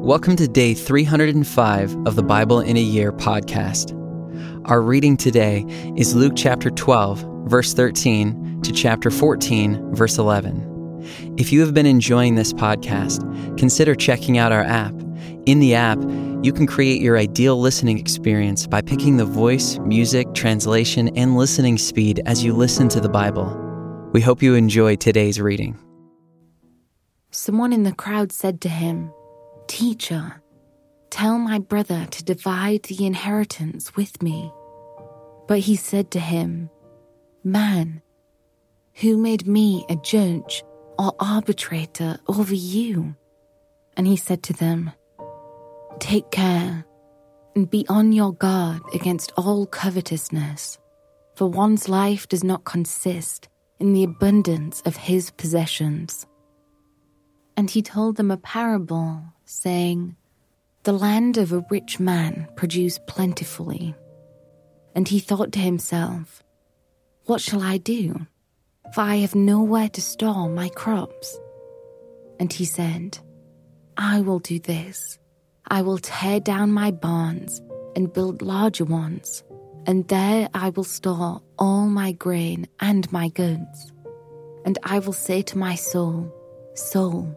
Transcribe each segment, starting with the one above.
Welcome to day 305 of the Bible in a Year podcast. Our reading today is Luke chapter 12, verse 13 to chapter 14, verse 11. If you have been enjoying this podcast, consider checking out our app. In the app, you can create your ideal listening experience by picking the voice, music, translation, and listening speed as you listen to the Bible. We hope you enjoy today's reading. Someone in the crowd said to him, Teacher, tell my brother to divide the inheritance with me. But he said to him, Man, who made me a judge or arbitrator over you? And he said to them, Take care and be on your guard against all covetousness, for one's life does not consist in the abundance of his possessions. And he told them a parable saying, The land of a rich man produced plentifully. And he thought to himself, What shall I do? For I have nowhere to store my crops. And he said, I will do this. I will tear down my barns and build larger ones, and there I will store all my grain and my goods. And I will say to my soul, Soul,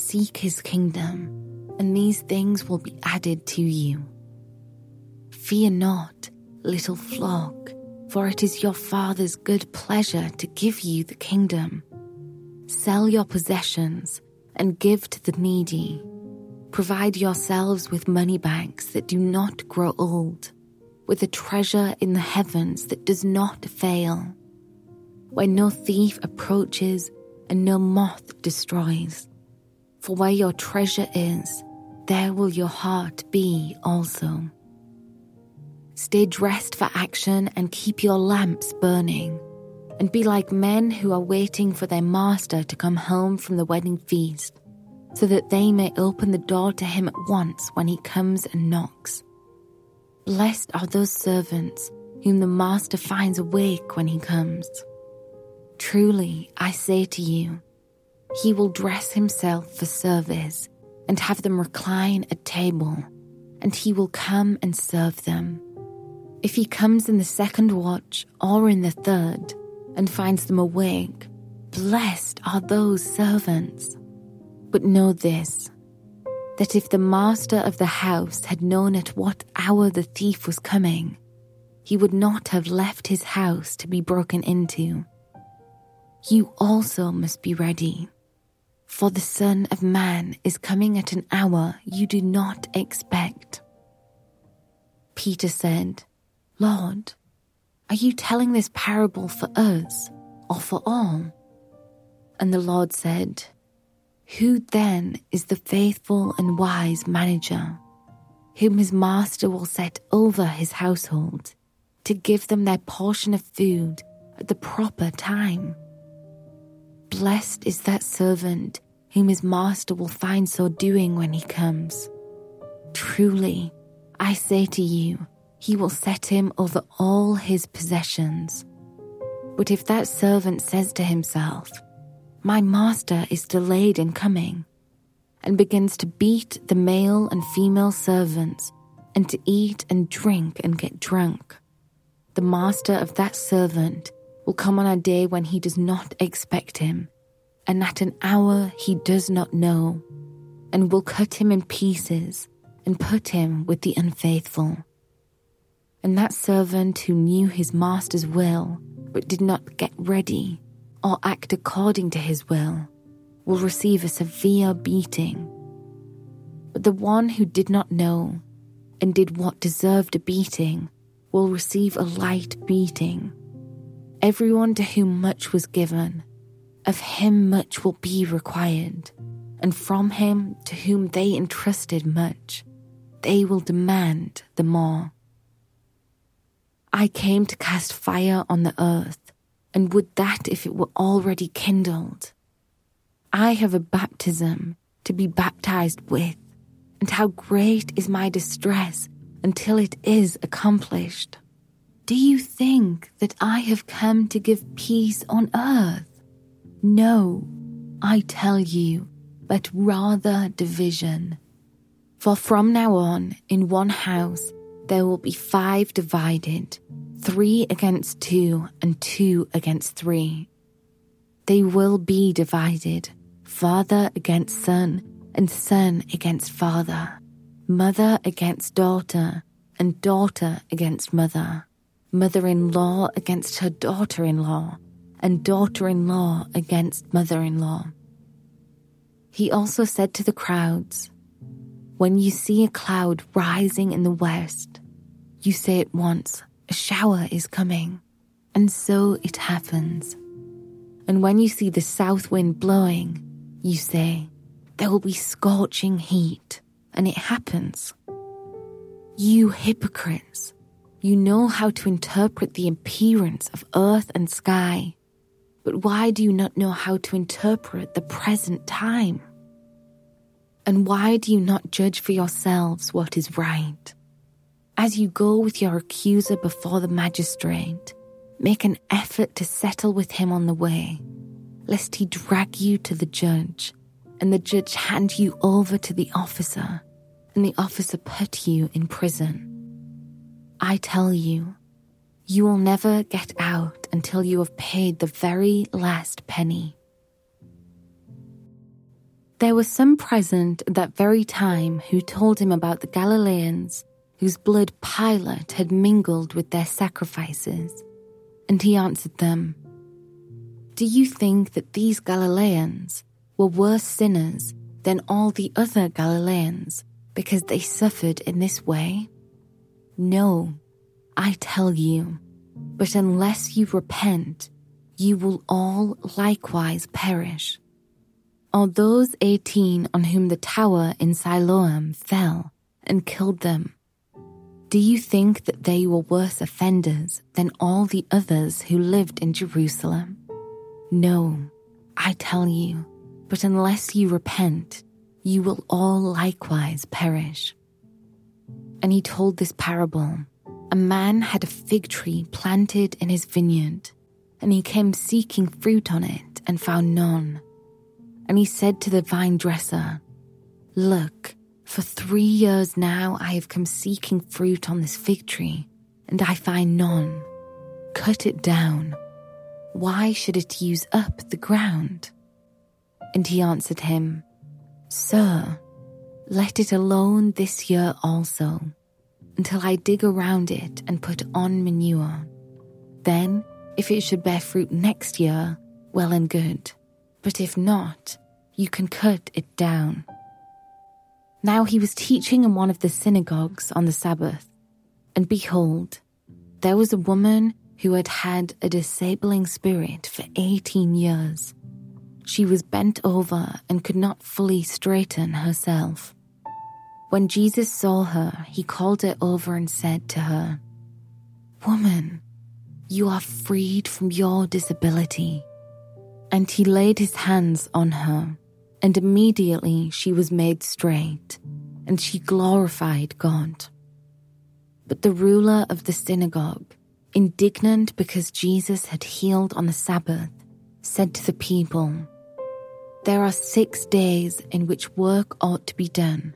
Seek his kingdom, and these things will be added to you. Fear not, little flock, for it is your Father's good pleasure to give you the kingdom. Sell your possessions and give to the needy. Provide yourselves with money bags that do not grow old, with a treasure in the heavens that does not fail, where no thief approaches and no moth destroys. For where your treasure is, there will your heart be also. Stay dressed for action and keep your lamps burning. And be like men who are waiting for their master to come home from the wedding feast, so that they may open the door to him at once when he comes and knocks. Blessed are those servants whom the master finds awake when he comes. Truly, I say to you, he will dress himself for service and have them recline at table, and he will come and serve them. If he comes in the second watch or in the third and finds them awake, blessed are those servants. But know this that if the master of the house had known at what hour the thief was coming, he would not have left his house to be broken into. You also must be ready for the Son of Man is coming at an hour you do not expect. Peter said, Lord, are you telling this parable for us or for all? And the Lord said, Who then is the faithful and wise manager, whom his master will set over his household to give them their portion of food at the proper time? Blessed is that servant whom his master will find so doing when he comes. Truly, I say to you, he will set him over all his possessions. But if that servant says to himself, My master is delayed in coming, and begins to beat the male and female servants, and to eat and drink and get drunk, the master of that servant will come on a day when he does not expect him, and at an hour he does not know, and will cut him in pieces and put him with the unfaithful. And that servant who knew his master's will, but did not get ready or act according to his will, will receive a severe beating. But the one who did not know and did what deserved a beating will receive a light beating. Everyone to whom much was given, of him much will be required, and from him to whom they entrusted much, they will demand the more. I came to cast fire on the earth, and would that if it were already kindled. I have a baptism to be baptized with, and how great is my distress until it is accomplished. Do you think that I have come to give peace on earth? No, I tell you, but rather division. For from now on, in one house, there will be five divided, three against two, and two against three. They will be divided, father against son, and son against father, mother against daughter, and daughter against mother, mother in law against her daughter in law, and daughter in law against mother in law. He also said to the crowds, When you see a cloud rising in the west, you say at once, a shower is coming. And so it happens. And when you see the south wind blowing, you say, there will be scorching heat. And it happens. You hypocrites, you know how to interpret the appearance of earth and sky. But why do you not know how to interpret the present time? And why do you not judge for yourselves what is right? As you go with your accuser before the magistrate, make an effort to settle with him on the way, lest he drag you to the judge, and the judge hand you over to the officer, and the officer put you in prison. I tell you, you will never get out until you have paid the very last penny. There were some present at that very time who told him about the Galileans whose blood Pilate had mingled with their sacrifices. And he answered them, Do you think that these Galileans were worse sinners than all the other Galileans because they suffered in this way? No, I tell you, but unless you repent, you will all likewise perish. Or those eighteen on whom the tower in Siloam fell and killed them do you think that they were worse offenders than all the others who lived in Jerusalem? No, I tell you, but unless you repent, you will all likewise perish. And he told this parable A man had a fig tree planted in his vineyard, and he came seeking fruit on it and found none. And he said to the vine dresser, Look, for three years now I have come seeking fruit on this fig tree, and I find none. Cut it down. Why should it use up the ground? And he answered him, Sir, let it alone this year also, until I dig around it and put on manure. Then, if it should bear fruit next year, well and good. But if not, you can cut it down. Now he was teaching in one of the synagogues on the Sabbath, And behold, there was a woman who had had a disabling spirit for 18 years. She was bent over and could not fully straighten herself. When Jesus saw her, he called her over and said to her, Woman, you are freed from your disability. And he laid his hands on her, and immediately she was made straight, and she glorified God. But the ruler of the synagogue, indignant because Jesus had healed on the Sabbath, said to the people, There are six days in which work ought to be done.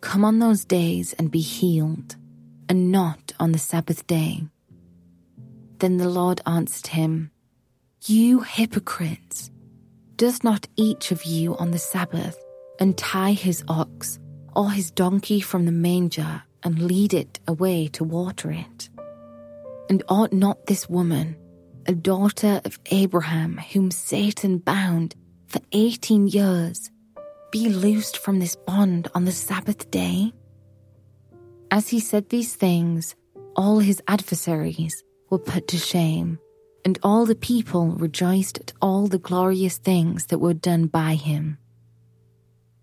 Come on those days and be healed, and not on the Sabbath day. Then the Lord answered him, You hypocrites! Does not each of you on the Sabbath untie his ox or his donkey from the manger and lead it away to water it? And ought not this woman, a daughter of Abraham, whom Satan bound for eighteen years, be loosed from this bond on the Sabbath day? As he said these things, all his adversaries were put to shame, and all the people rejoiced at all the glorious things that were done by him.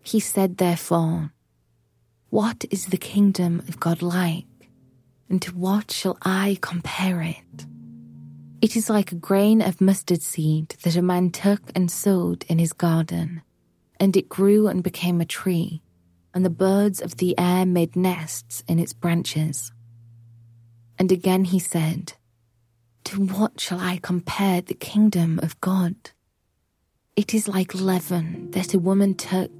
He said, therefore, What is the kingdom of God like? And to what shall I compare it? It is like a grain of mustard seed that a man took and sowed in his garden and it grew and became a tree, and the birds of the air made nests in its branches. And again he said, To what shall I compare the kingdom of God? It is like leaven that a woman took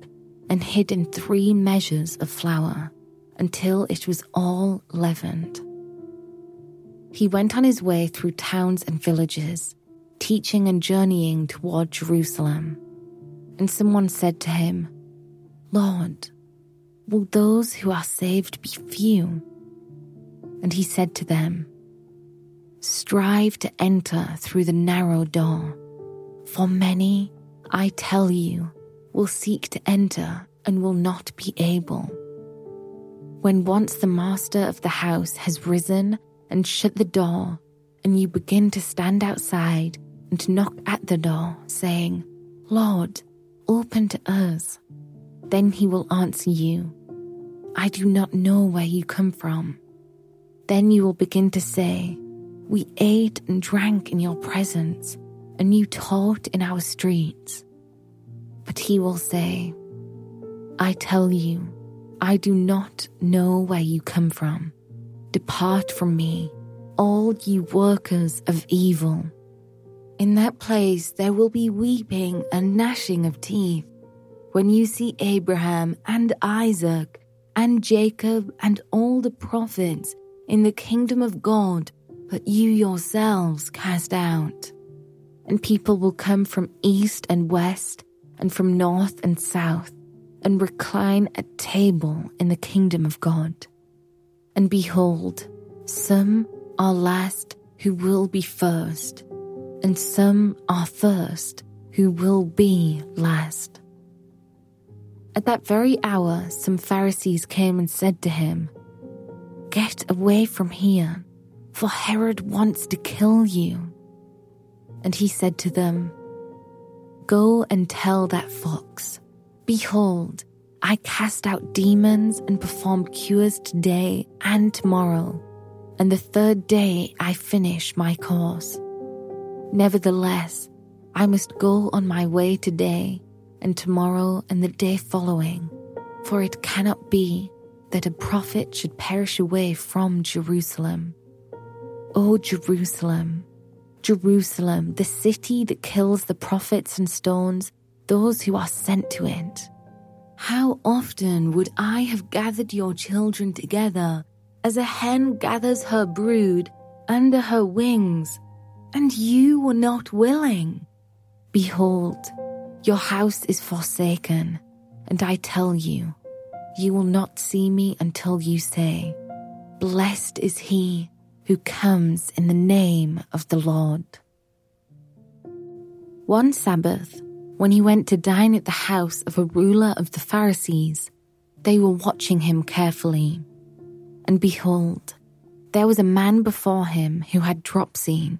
and hid in three measures of flour until it was all leavened. He went on his way through towns and villages, teaching and journeying toward Jerusalem. And someone said to him, Lord, will those who are saved be few? And he said to them, Strive to enter through the narrow door, for many, I tell you, will seek to enter and will not be able. When once the master of the house has risen and shut the door, and you begin to stand outside and knock at the door, saying, Lord, open to us. Then he will answer you, I do not know where you come from. Then you will begin to say, We ate and drank in your presence, and you taught in our streets. But he will say, I tell you, I do not know where you come from. Depart from me, all you workers of evil. In that place there will be weeping and gnashing of teeth when you see Abraham and Isaac and Jacob and all the prophets in the kingdom of God, but you yourselves cast out. And people will come from east and west and from north and south and recline at table in the kingdom of God. And behold, some are last who will be first and some are first who will be last. At that very hour, some Pharisees came and said to him, Get away from here, for Herod wants to kill you. And he said to them, Go and tell that fox, Behold, I cast out demons and perform cures today and tomorrow, and the third day I finish my course. Nevertheless, I must go on my way today and tomorrow and the day following, for it cannot be that a prophet should perish away from Jerusalem. O Jerusalem, Jerusalem, the city that kills the prophets and stones those who are sent to it. How often would I have gathered your children together as a hen gathers her brood under her wings? And you were not willing. Behold, your house is forsaken, and I tell you, you will not see me until you say, Blessed is he who comes in the name of the Lord. One Sabbath, when he went to dine at the house of a ruler of the Pharisees, they were watching him carefully. And behold, there was a man before him who had dropsy.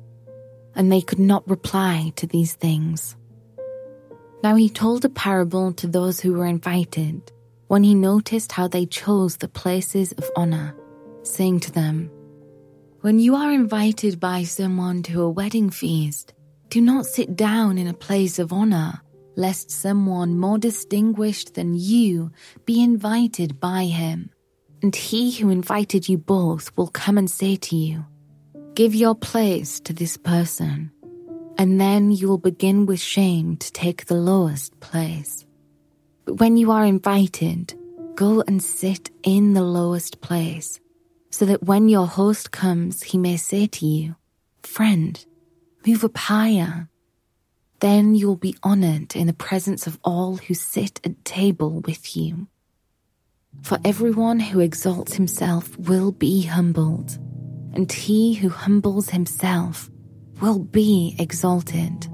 And they could not reply to these things. Now he told a parable to those who were invited when he noticed how they chose the places of honor, saying to them, When you are invited by someone to a wedding feast, do not sit down in a place of honor, lest someone more distinguished than you be invited by him. And he who invited you both will come and say to you, Give your place to this person, and then you will begin with shame to take the lowest place. But when you are invited, go and sit in the lowest place, so that when your host comes, he may say to you, Friend, move up higher. Then you will be honored in the presence of all who sit at table with you. For everyone who exalts himself will be humbled, and he who humbles himself will be exalted.